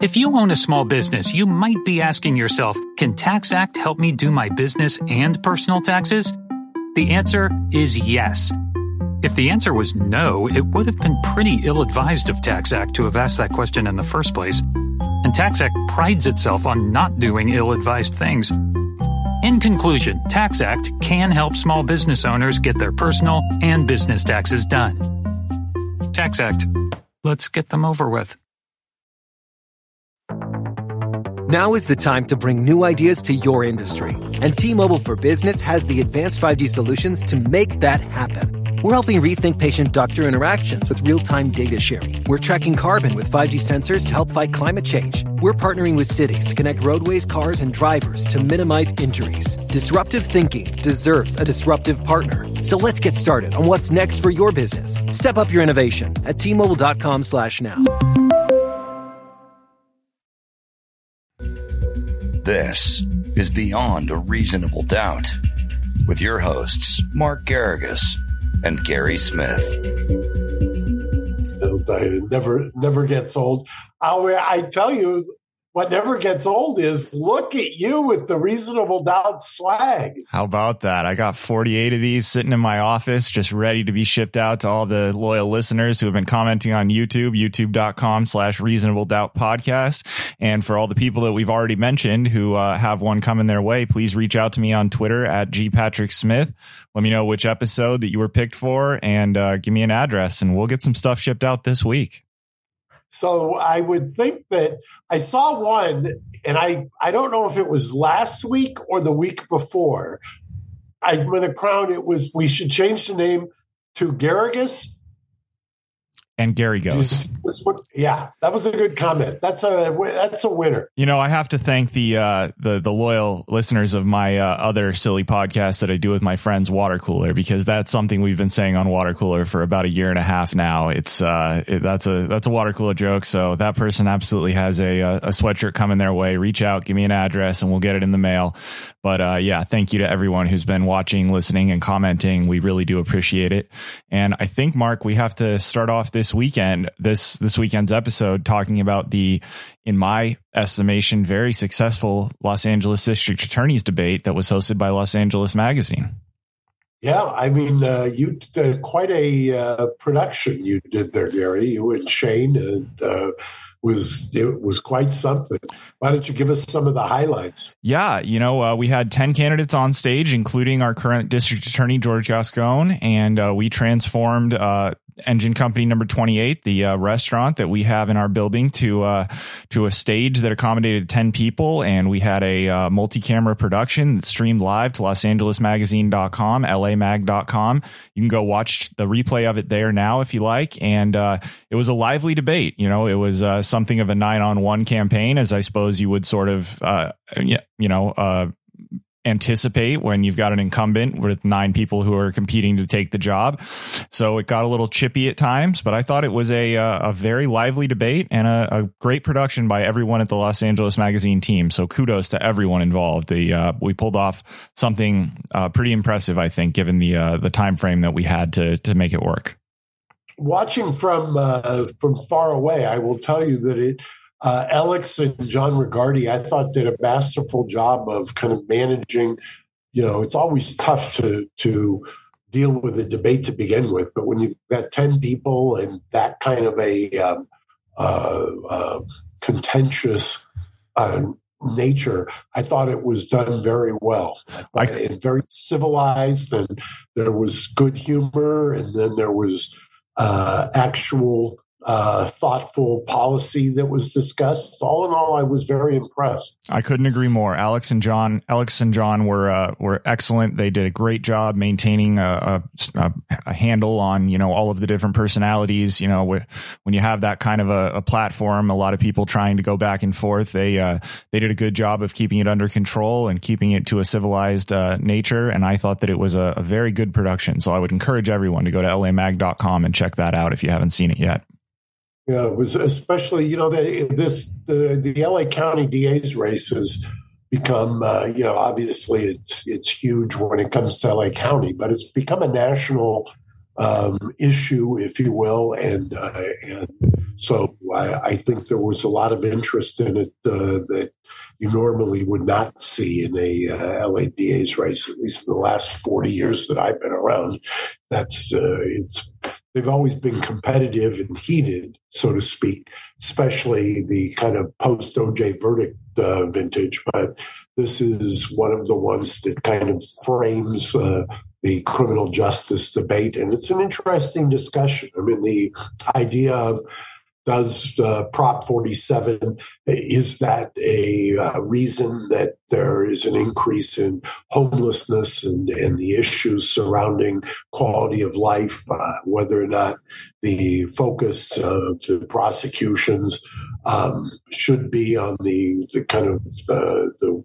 If you own a small business, you might be asking yourself, can TaxAct help me do my business and personal taxes? The answer is yes. If the answer was no, it would have been pretty ill advised of TaxAct to have asked that question in the first place. And TaxAct prides itself on not doing ill advised things. In conclusion, TaxAct can help small business owners get their personal and business taxes done. TaxAct, let's get them over with. Now is the time to bring new ideas to your industry. And T Mobile for Business has the advanced 5G solutions to make that happen. We're helping rethink patient doctor interactions with real time data sharing. We're tracking carbon with 5G sensors to help fight climate change. We're partnering with cities to connect roadways, cars, and drivers to minimize injuries. Disruptive thinking deserves a disruptive partner. So let's get started on what's next for your business. Step up your innovation at tmobile.com slash now. This is Beyond a Reasonable Doubt with your hosts, Mark Garrigus and Gary Smith. It never never gets old. I, I tell you, what never gets old is look at you with the reasonable doubt swag. How about that? I got 48 of these sitting in my office, just ready to be shipped out to all the loyal listeners who have been commenting on YouTube, youtube.com slash reasonable doubt podcast. And for all the people that we've already mentioned who uh, have one coming their way, please reach out to me on Twitter at G Patrick Smith. Let me know which episode that you were picked for and uh, give me an address and we'll get some stuff shipped out this week. So I would think that I saw one, and I, I don't know if it was last week or the week before. I'm going to crown it was we should change the name to Garrigus and Gary goes. Yeah, that was a good comment. That's a that's a winner. You know, I have to thank the uh, the the loyal listeners of my uh, other silly podcast that I do with my friends Water Cooler because that's something we've been saying on Water Cooler for about a year and a half now. It's uh, it, that's a that's a Water Cooler joke. So that person absolutely has a a sweatshirt coming their way. Reach out, give me an address, and we'll get it in the mail. But uh, yeah, thank you to everyone who's been watching, listening, and commenting. We really do appreciate it. And I think Mark, we have to start off this this weekend, this this weekend's episode, talking about the, in my estimation, very successful Los Angeles District Attorney's debate that was hosted by Los Angeles Magazine. Yeah, I mean, uh, you did quite a uh, production you did there, Gary. You and Shane, and uh, was it was quite something. Why don't you give us some of the highlights? Yeah, you know, uh, we had ten candidates on stage, including our current district attorney George Gascon, and uh, we transformed uh, engine company number 28 the uh, restaurant that we have in our building to uh, to a stage that accommodated 10 people. And we had a uh, multi-camera production that streamed live to losangelesmagazine.com lamag.com you can go watch the replay of it there now if you like. And uh, it was a lively debate. You know it was uh, something of a nine on one campaign as i suppose you would sort of uh, you know anticipate when you've got an incumbent with nine people who are competing to take the job. So it got a little chippy at times, but I thought it was a uh, a very lively debate and a, a, great production by everyone at the Los Angeles Magazine team. So kudos to everyone involved. The uh, we pulled off something uh, pretty impressive, I think, given the uh, the time frame that we had to to make it work. Watching from uh, from far away, I will tell you that it uh, Alex and John Regardie, I thought, did a masterful job of kind of managing. You know, it's always tough to to deal with a debate to begin with, but when you've got ten people and that kind of a um, uh, uh, contentious uh, nature, I thought it was done very well. I, and very civilized, and there was good humor, and then there was uh, actual uh, thoughtful policy that was discussed. All in all, I was very impressed. I couldn't agree more. Alex and John, Alex and John were uh, were excellent. They did a great job maintaining a, a, a, handle on you know all of the different personalities. You know, when you have that kind of a, a platform, a lot of people trying to go back and forth. They uh, they did a good job of keeping it under control and keeping it to a civilized uh, nature. And I thought that it was a, a very good production. So I would encourage everyone to go to lamag.com and check that out if you haven't seen it yet. Yeah, it was especially you know this the the LA County DA's race has become uh, you know obviously it's it's huge when it comes to LA County, but it's become a national um, issue, if you will, and uh, and so I, I, think there was a lot of interest in it uh, that you normally would not see in a uh, LADA's race, at least in the last 40 years that I've been around. That's uh, it's they've always been competitive and heated, so to speak, especially the kind of post OJ verdict uh, vintage. But this is one of the ones that kind of frames uh, the criminal justice debate. And it's an interesting discussion. I mean, the idea of does uh, Prop 47, is that a uh, reason that there is an increase in homelessness and, and the issues surrounding quality of life, uh, whether or not the focus of the prosecutions um, should be on the, the kind of the, the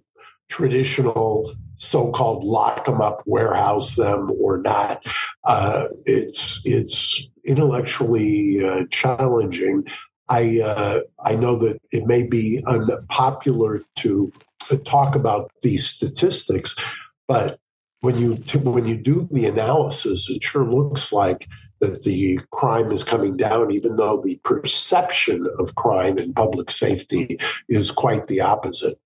traditional so-called lock them up, warehouse them, or not. Uh, it's it's intellectually uh, challenging. I uh, I know that it may be unpopular to talk about these statistics, but when you t- when you do the analysis, it sure looks like that the crime is coming down, even though the perception of crime and public safety is quite the opposite.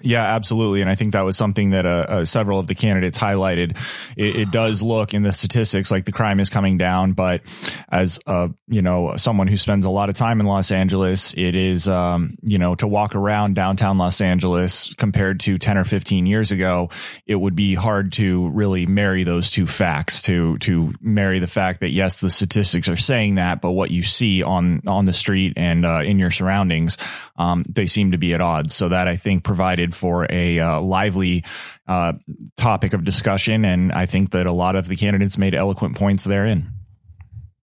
Yeah, absolutely. And I think that was something that uh, uh, several of the candidates highlighted. It, it, does look in the statistics like the crime is coming down, but as uh, you know, someone who spends a lot of time in Los Angeles, it is um, you know to walk around downtown Los Angeles compared to ten or fifteen years ago, it would be hard to really marry those two facts. To to marry the fact that yes, the statistics are saying that, but what you see on on the street and uh, in your surroundings, um, they seem to be at odds. So that I think provided for a uh, lively uh, topic of discussion. And I think that a lot of the candidates made eloquent points therein.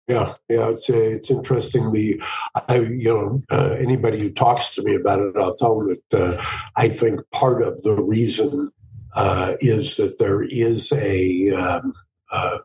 Yeah, yeah, it's uh, it's interesting. The I, you know uh, anybody who talks to me about it, I'll tell them that uh, I think part of the reason uh, is that there is a um, uh,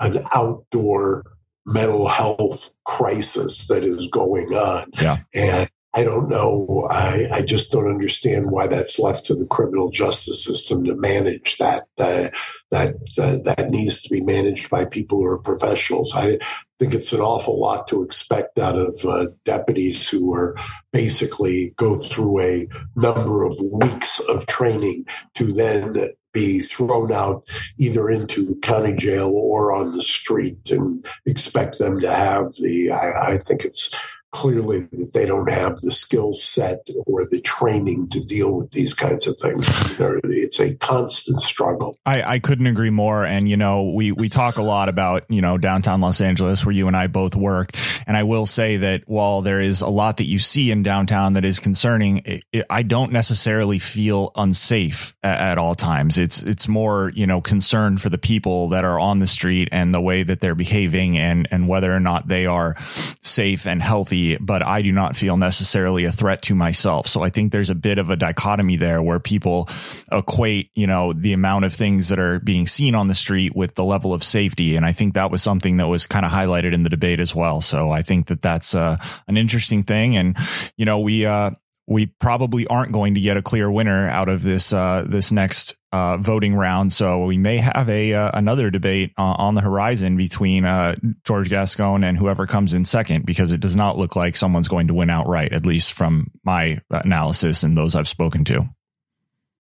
an outdoor mental health crisis that is going on, yeah. and I don't know. I, I, just don't understand why that's left to the criminal justice system to manage that. Uh, that uh, that needs to be managed by people who are professionals. I think it's an awful lot to expect out of uh, deputies who are basically go through a number of weeks of training to then be thrown out either into county jail or on the street and expect them to have the. I, I think it's clearly that they don't have the skill set or the training to deal with these kinds of things. It's a constant struggle. I, I couldn't agree more. And, you know, we, we talk a lot about, you know, downtown Los Angeles where you and I both work. And I will say that while there is a lot that you see in downtown that is concerning, it, it, I don't necessarily feel unsafe at, at all times. It's, it's more, you know, concern for the people that are on the street and the way that they're behaving and, and whether or not they are safe and healthy but I do not feel necessarily a threat to myself. So I think there's a bit of a dichotomy there where people equate, you know, the amount of things that are being seen on the street with the level of safety. And I think that was something that was kind of highlighted in the debate as well. So I think that that's uh, an interesting thing. And, you know, we, uh, we probably aren't going to get a clear winner out of this uh, this next uh, voting round. So we may have a uh, another debate uh, on the horizon between uh, George Gascon and whoever comes in second, because it does not look like someone's going to win outright, at least from my analysis and those I've spoken to.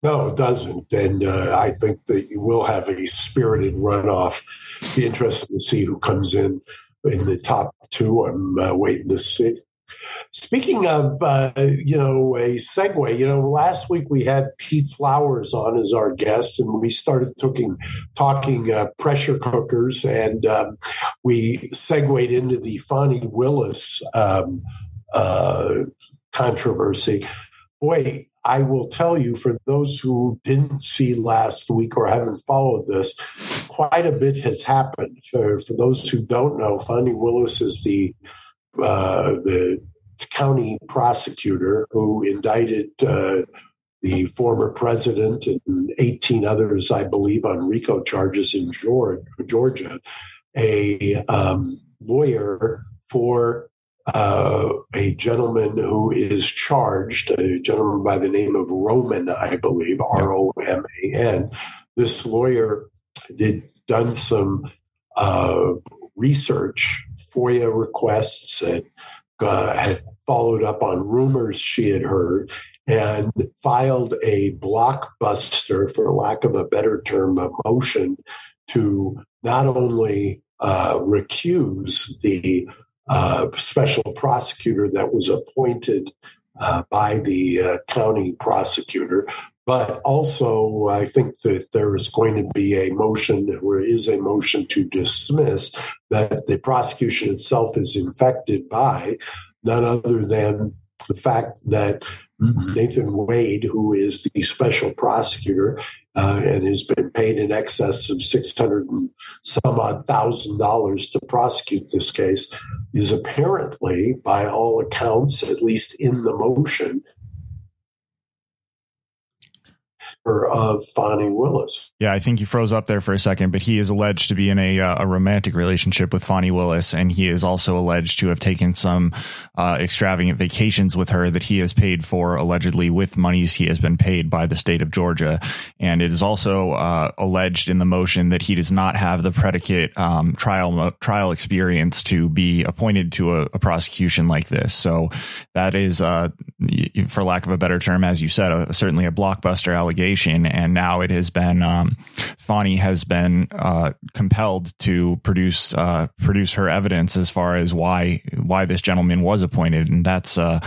No, it doesn't, and uh, I think that you will have a spirited runoff. Be interested to see who comes in in the top two. I'm waiting to see. Speaking of, uh, you know, a segue, you know, last week we had Pete Flowers on as our guest, and we started talking, talking uh, pressure cookers, and um, we segued into the Fani Willis um, uh, controversy. Boy, I will tell you, for those who didn't see last week or haven't followed this, quite a bit has happened. For, for those who don't know, Fani Willis is the uh, the county prosecutor who indicted uh, the former president and 18 others, I believe, on RICO charges in Georgia, a um, lawyer for uh, a gentleman who is charged, a gentleman by the name of Roman, I believe, R O M A N. This lawyer did done some uh, research, FOIA requests, and uh, had followed up on rumors she had heard and filed a blockbuster, for lack of a better term, a motion to not only uh, recuse the uh, special prosecutor that was appointed uh, by the uh, county prosecutor, but also I think that there is going to be a motion, or is a motion to dismiss that the prosecution itself is infected by none other than the fact that Nathan Wade, who is the special prosecutor uh, and has been paid in excess of six hundred and some odd thousand dollars to prosecute this case, is apparently, by all accounts, at least in the motion, of Fani Willis. Yeah, I think he froze up there for a second, but he is alleged to be in a, uh, a romantic relationship with Fani Willis, and he is also alleged to have taken some uh, extravagant vacations with her that he has paid for, allegedly with monies he has been paid by the state of Georgia. And it is also uh, alleged in the motion that he does not have the predicate um, trial trial experience to be appointed to a, a prosecution like this. So that is, uh, for lack of a better term, as you said, a, certainly a blockbuster allegation and now it has been um, Fani has been uh, compelled to produce uh, produce her evidence as far as why why this gentleman was appointed, and that's. Uh,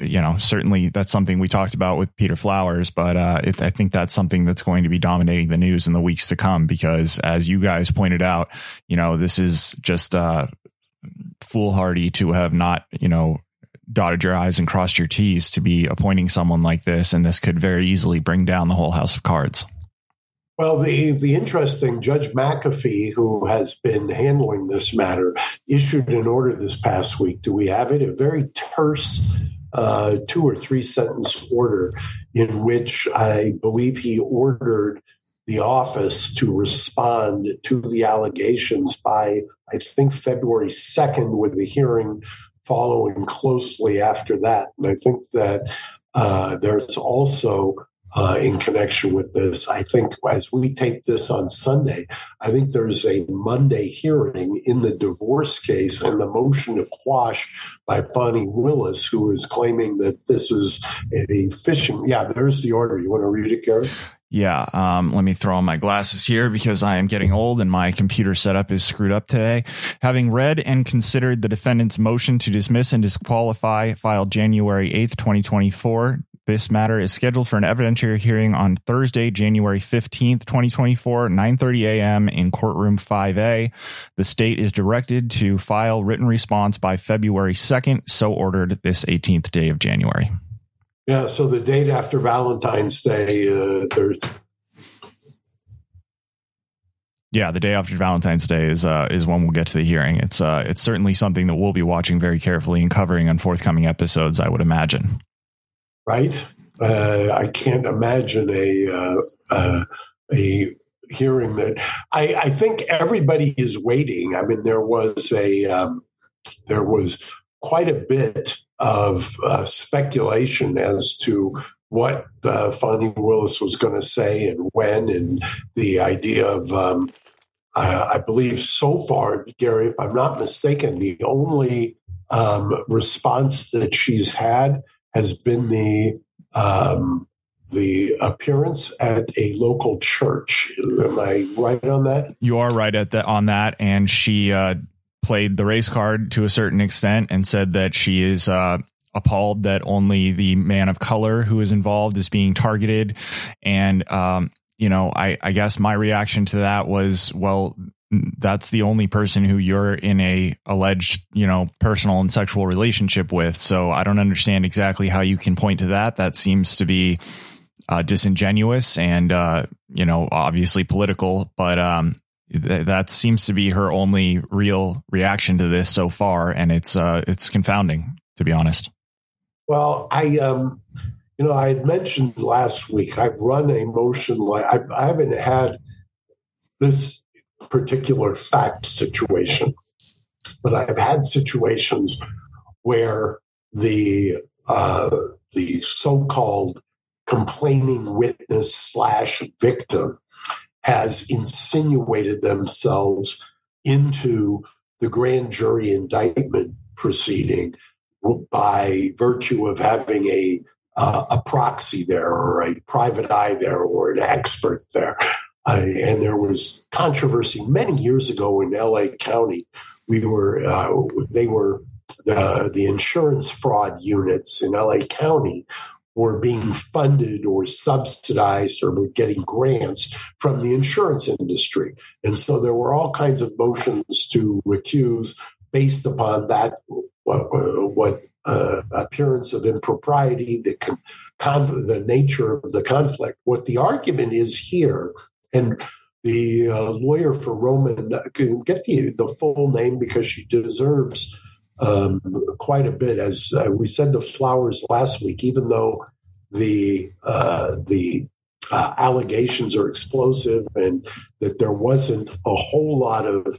you know, certainly that's something we talked about with Peter Flowers, but uh, it, I think that's something that's going to be dominating the news in the weeks to come because, as you guys pointed out, you know, this is just uh, foolhardy to have not, you know, dotted your I's and crossed your T's to be appointing someone like this, and this could very easily bring down the whole house of cards. Well, the the interesting Judge McAfee, who has been handling this matter, issued an order this past week. Do we have it? A very terse uh, two or three sentence order in which I believe he ordered the office to respond to the allegations by I think February second, with the hearing following closely after that. And I think that uh, there's also, uh, in connection with this, I think as we take this on Sunday, I think there's a Monday hearing in the divorce case and the motion to quash by Fani Willis, who is claiming that this is a fishing. Yeah, there's the order. You want to read it, Gary? Yeah, um, let me throw on my glasses here because I am getting old and my computer setup is screwed up today. Having read and considered the defendant's motion to dismiss and disqualify filed January 8th, 2024, this matter is scheduled for an evidentiary hearing on Thursday, January 15th, 2024, 9:30 a.m. in courtroom 5A. The state is directed to file written response by February 2nd, so ordered this 18th day of January. Yeah, so the date after Valentine's Day, uh, there's. Yeah, the day after Valentine's Day is uh, is when we'll get to the hearing. It's uh, it's certainly something that we'll be watching very carefully and covering on forthcoming episodes. I would imagine. Right, uh, I can't imagine a uh, uh, a hearing that I, I think everybody is waiting. I mean, there was a um, there was quite a bit of uh, speculation as to what uh, Willis was going to say and when, and the idea of, um, uh, I believe so far, Gary, if I'm not mistaken, the only um, response that she's had has been the um, the appearance at a local church. Am I right on that? You are right at on that, and she uh, played the race card to a certain extent and said that she is uh, appalled that only the man of color who is involved is being targeted. And, um, you know, I, I guess my reaction to that was, well, that's the only person who you're in a alleged, you know, personal and sexual relationship with. So I don't understand exactly how you can point to that. That seems to be uh, disingenuous and, uh, you know, obviously political. But um, that seems to be her only real reaction to this so far, and it's uh, it's confounding to be honest. Well, I um, you know, I had mentioned last week I've run a motion like I, I haven't had this particular fact situation, but I've had situations where the uh, the so-called complaining witness slash victim has insinuated themselves into the grand jury indictment proceeding by virtue of having a uh, a proxy there or a private eye there or an expert there. Uh, and there was controversy many years ago in LA County. We were uh, they were the the insurance fraud units in LA County were being funded or subsidized or were getting grants from the insurance industry. And so there were all kinds of motions to recuse based upon that what, what uh, appearance of impropriety, the con- the nature of the conflict. What the argument is here, and the uh, lawyer for Roman can get the the full name because she deserves um, quite a bit. As uh, we said the Flowers last week, even though the uh, the uh, allegations are explosive and that there wasn't a whole lot of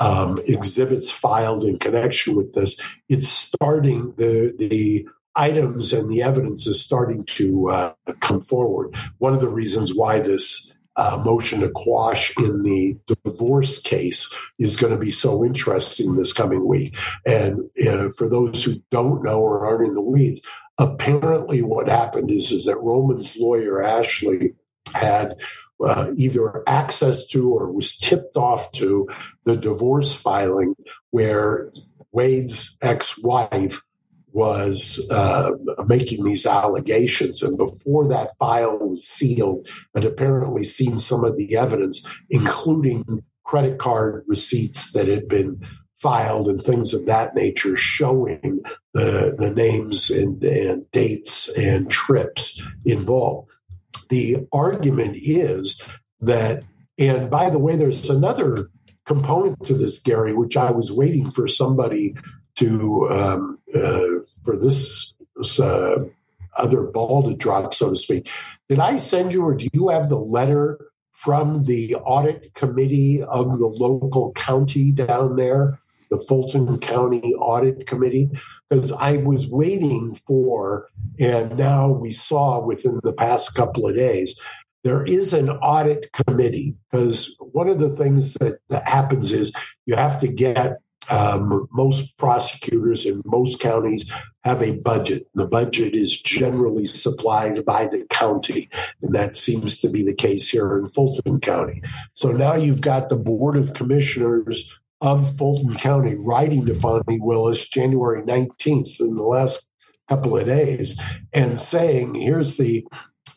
um, exhibits filed in connection with this, it's starting the the items and the evidence is starting to uh, come forward. One of the reasons why this uh, motion to quash in the divorce case is going to be so interesting this coming week. And uh, for those who don't know or aren't in the weeds, apparently what happened is, is that Roman's lawyer, Ashleigh, had uh, either access to or was tipped off to the divorce filing where Wade's ex wife was uh, making these allegations. And before that file was sealed, had apparently seen some of the evidence, including credit card receipts that had been filed and things of that nature showing the, the names and, and dates and trips involved. The argument is that, and by the way, there's another component to this, Gary, which I was waiting for somebody to um, uh, for this uh, other ball to drop, so to speak. Did I send you, or do you have the letter from the audit committee of the local county down there, the Fulton County Audit Committee? Because I was waiting for, and now we saw within the past couple of days, there is an audit committee. Because one of the things that, that happens is you have to get um, most prosecutors in most counties have a budget. The budget is generally supplied by the county, and that seems to be the case here in Fulton County. So now you've got the Board of Commissioners of Fulton County writing to Fani Willis January 19th in the last couple of days and saying, here's the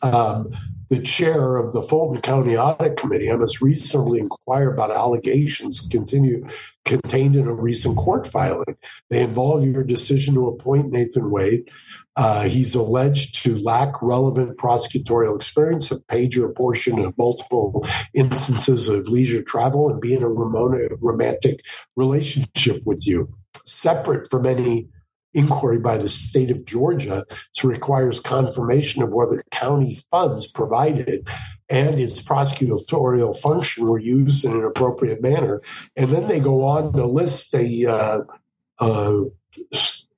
um, the chair of the Fulton County Audit Committee. I must reasonably inquire about allegations continue contained in a recent court filing. They involve your decision to appoint Nathan Wade. Uh, he's alleged to lack relevant prosecutorial experience, paid your portion of multiple instances of leisure travel, and be in a romantic relationship with you, separate from any inquiry by the state of Georgia. So requires confirmation of whether county funds provided and its prosecutorial function were used in an appropriate manner. And then they go on to list a uh, uh,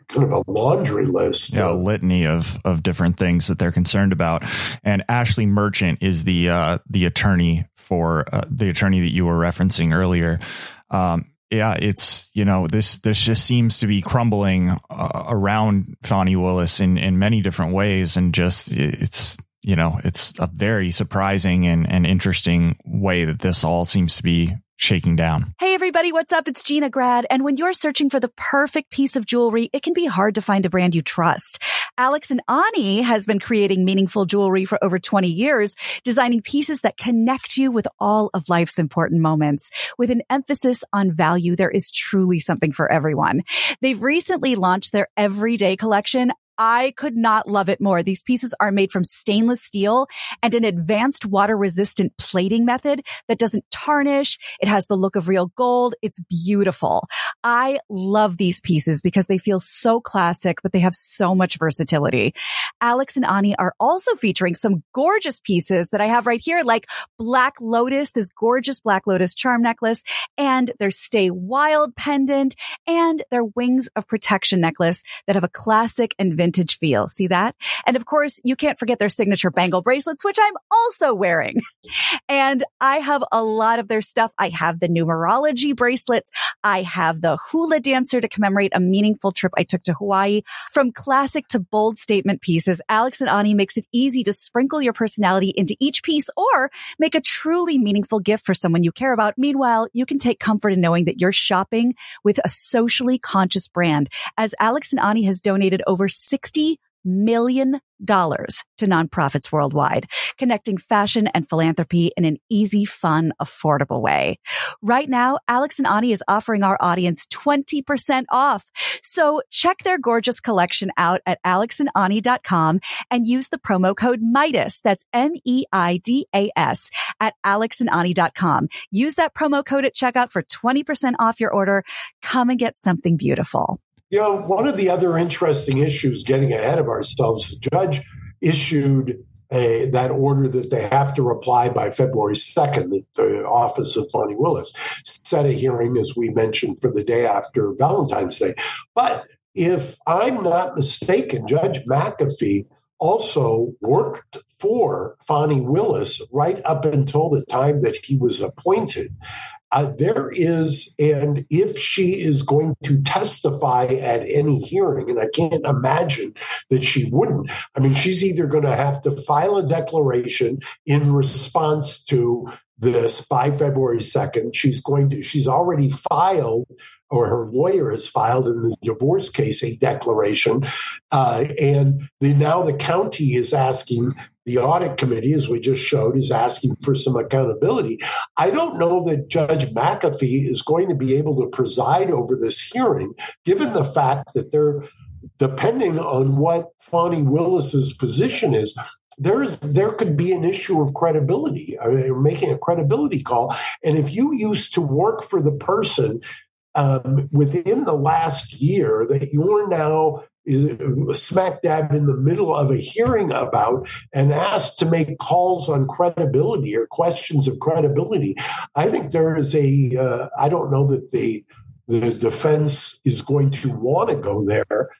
kind of a laundry list. Yeah, a litany of of different things that they're concerned about. And Ashleigh Merchant is the uh, the attorney for uh, the attorney that you were referencing earlier. Um, yeah, it's you know this this just seems to be crumbling uh, around Fani Willis in in many different ways, and just it's you know it's a very surprising and and interesting way that this all seems to be shaking down. Hey everybody, what's up? It's Gina Grad. And when you're searching for the perfect piece of jewelry, it can be hard to find a brand you trust. Alex and Ani has been creating meaningful jewelry for over 20 years, designing pieces that connect you with all of life's important moments. With an emphasis on value, there is truly something for everyone. They've recently launched their everyday collection. I could not love it more. These pieces are made from stainless steel and an advanced water resistant plating method that doesn't tarnish. It has the look of real gold. It's beautiful. I love these pieces because they feel so classic, but they have so much versatility. Alex and Ani are also featuring some gorgeous pieces that I have right here, like Black Lotus, this gorgeous Black Lotus charm necklace and their Stay Wild pendant and their Wings of Protection necklace that have a classic and vintage feel. See that? And of course, you can't forget their signature bangle bracelets, which I'm also wearing. And I have a lot of their stuff. I have the numerology bracelets. I have the hula dancer to commemorate a meaningful trip I took to Hawaii. From classic to bold statement pieces, Alex and Ani makes it easy to sprinkle your personality into each piece or make a truly meaningful gift for someone you care about. Meanwhile, you can take comfort in knowing that you're shopping with a socially conscious brand as Alex and Ani has donated over 60 million dollars to nonprofits worldwide, connecting fashion and philanthropy in an easy, fun, affordable way. Right now, Alex and Ani is offering our audience 20% off. So check their gorgeous collection out at alexandani.com and use the promo code MEIDAS. That's M-E-I-D-A-S at alexandani.com. Use that promo code at checkout for 20% off your order. Come and get something beautiful. You know, one of the other interesting issues, getting ahead of ourselves, the judge issued a, that order that they have to reply by February 2nd. at The office of Fani Willis set a hearing, as we mentioned, for the day after Valentine's Day. But if I'm not mistaken, Judge McAfee also worked for Fani Willis right up until the time that he was appointed. Uh, there is, and if she is going to testify at any hearing, and I can't imagine that she wouldn't, I mean, she's either going to have to file a declaration in response to this by February 2nd. She's going to, she's already filed or her lawyer has filed in the divorce case a declaration, uh, and the, now the county is asking the audit committee, as we just showed, is asking for some accountability. I don't know that Judge McAfee is going to be able to preside over this hearing, given the fact that they're depending on what Fani Willis's position is, there there could be an issue of credibility. I mean, making a credibility call, and if you used to work for the person um, within the last year that you're now smack dab in the middle of a hearing about and asked to make calls on credibility or questions of credibility. I think there is a. Uh, I don't know that the the defense is going to want to go there.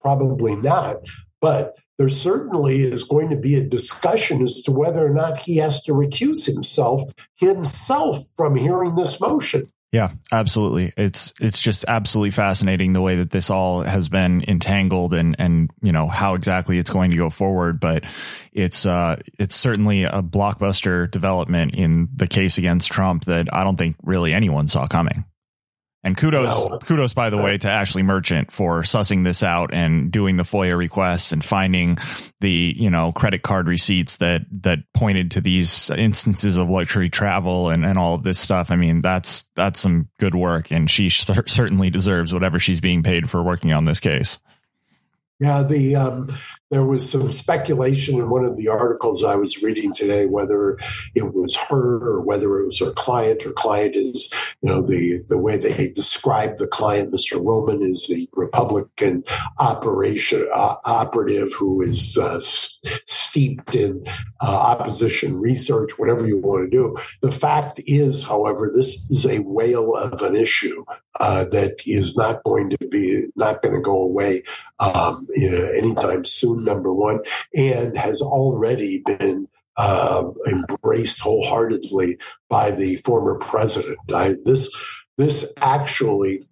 Probably not, but there certainly is going to be a discussion as to whether or not he has to recuse himself himself from hearing this motion. Yeah, absolutely. It's it's just absolutely fascinating the way that this all has been entangled and and you know how exactly it's going to go forward. But it's uh it's certainly a blockbuster development in the case against Trump that I don't think really anyone saw coming. And kudos, no. kudos, by the way, to Ashleigh Merchant for sussing this out and doing the FOIA requests and finding the you know credit card receipts that that pointed to these instances of luxury travel and and all of this stuff. I mean, that's that's some good work, and she certainly deserves whatever she's being paid for working on this case. Yeah, the um, there was some speculation in one of the articles I was reading today whether it was her or whether it was her client. Her client is, you know, the the way they describe the client, Mr. Roman, is the Republican operation uh, operative who is uh, steeped in uh, opposition research, whatever you want to do. The fact is, however, this is a whale of an issue uh, that is not going to be not going to go away um, you know, anytime soon. Number one, and has already been uh, embraced wholeheartedly by the former president. I, this this actually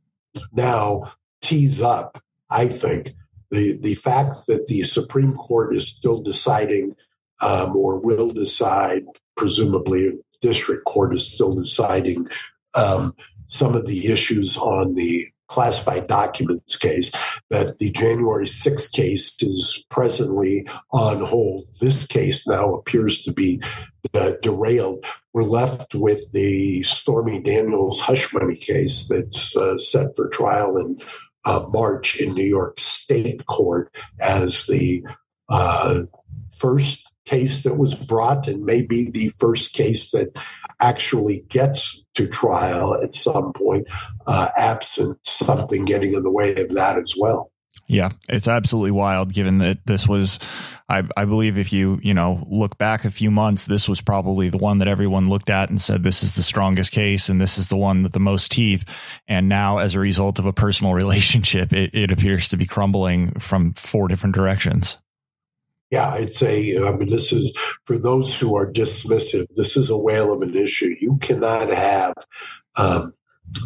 now tees up, I think, the the fact that the Supreme Court is still deciding um, or will decide, presumably, district court is still deciding um, some of the issues on the classified documents case, that the January 6th case is presently on hold. This case now appears to be uh, derailed. We're left with the Stormy Daniels hush money case that's uh, set for trial in uh, March in New York State Court as the uh, first case that was brought and maybe the first case that actually gets to trial at some point, uh, absent something getting in the way of that as well. Yeah, it's absolutely wild given that this was I, I believe if you, you know, look back a few months, this was probably the one that everyone looked at and said, this is the strongest case and this is the one with the most teeth. And now as a result of a personal relationship, it, it appears to be crumbling from four different directions. Yeah, it's a, I mean, this is for those who are dismissive, this is a whale of an issue. You cannot have, um,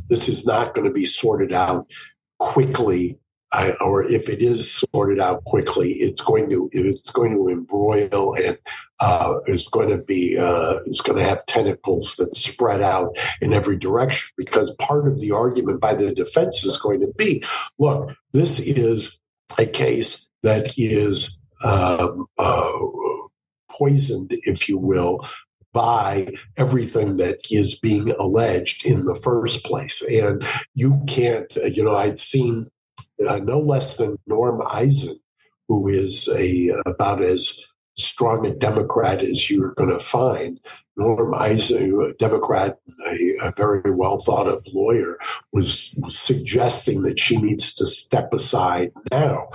this is not going to be sorted out quickly I, or if it is sorted out quickly, it's going to it's going to embroil and uh, it's going to be uh, it's going to have tentacles that spread out in every direction. Because part of the argument by the defense is going to be, look, this is a case that is um, uh, poisoned, if you will, by everything that is being alleged in the first place. And you can't, you know, I'd seen uh, no less than Norm Eisen, who is a about as strong a Democrat as you're going to find. Norm Eisen, a Democrat, a, a very well thought of lawyer, was, was, suggesting that she needs to step aside now.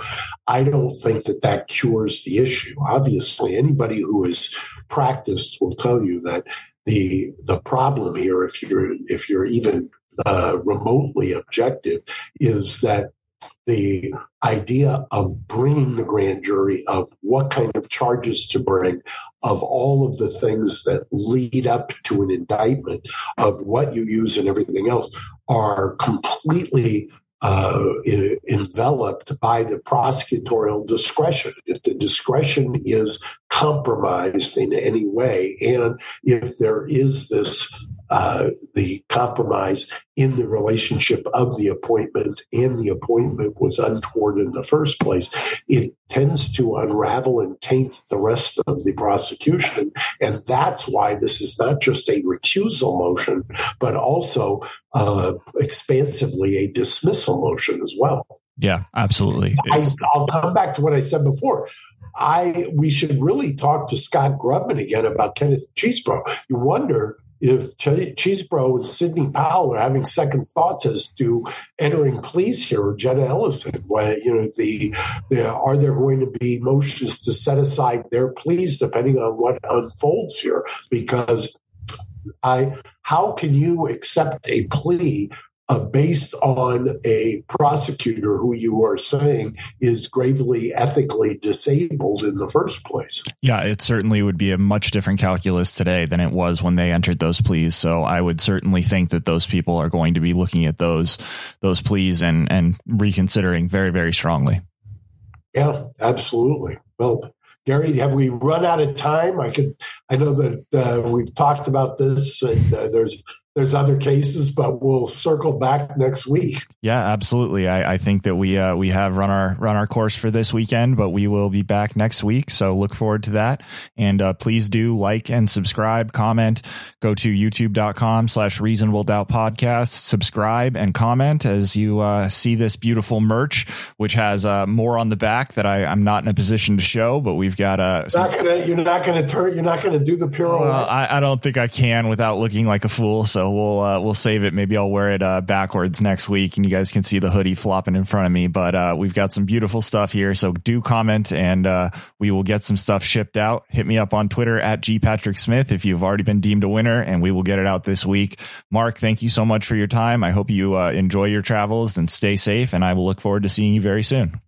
I don't think that that cures the issue. Obviously, anybody who has practiced will tell you that the the problem here, if you're if you're even uh, remotely objective, is that the idea of bringing the grand jury of what kind of charges to bring of all of the things that lead up to an indictment of what you use and everything else are completely uh, enveloped by the prosecutorial discretion. If the discretion is compromised in any way, and if there is this uh, the compromise in the relationship of the appointment and the appointment was untoward in the first place, it tends to unravel and taint the rest of the prosecution. And that's why this is not just a recusal motion, but also uh, expansively a dismissal motion as well. Yeah, absolutely. I, will come back to what I said before. I we should really talk to Scott Grubman again about Kenneth Chesebro. You wonder if Ch- Chesebro and Sidney Powell are having second thoughts as to entering pleas here, or Jenna Ellison, why, you know, the, the are there going to be motions to set aside their pleas depending on what unfolds here? Because I, how can you accept a plea uh, based on a prosecutor who you are saying is gravely ethically disabled in the first place. Yeah, it certainly would be a much different calculus today than it was when they entered those pleas. So I would certainly think that those people are going to be looking at those those pleas and and reconsidering very very strongly. Yeah, absolutely. Well, Gary, have we run out of time? I could. I know that uh, we've talked about this, and uh, there's there's other cases, but we'll circle back next week. Yeah, absolutely. I, I think that we uh, we have run our run our course for this weekend, but we will be back next week. So look forward to that. And uh, please do like and subscribe, comment, go to youtube.com slash reasonable doubt podcast, subscribe and comment as you uh, see this beautiful merch, which has uh, more on the back that I, I'm not in a position to show, but we've got a. Some, not you're not going to turn. You're not going to do the pirouette. Well, I, I don't think I can without looking like a fool. So we'll uh, we'll save it. Maybe I'll wear it uh, backwards next week, and you guys can see the hoodie flopping in front of me. But uh, we've got some beautiful stuff here, so do comment, and uh, we will get some stuff shipped out. Hit me up on Twitter at g patrick smith if you've already been deemed a winner, and we will get it out this week. Mark, thank you so much for your time. I hope you uh, enjoy your travels and stay safe, and I will look forward to seeing you very soon.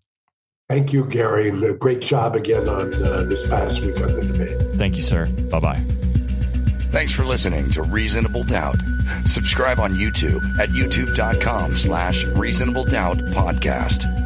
Thank you, Gary. Great job again on uh, this past week on the debate. Thank you, sir. Bye bye. Thanks for listening to Reasonable Doubt. Subscribe on YouTube at youtube.com slash reasonable doubt podcast.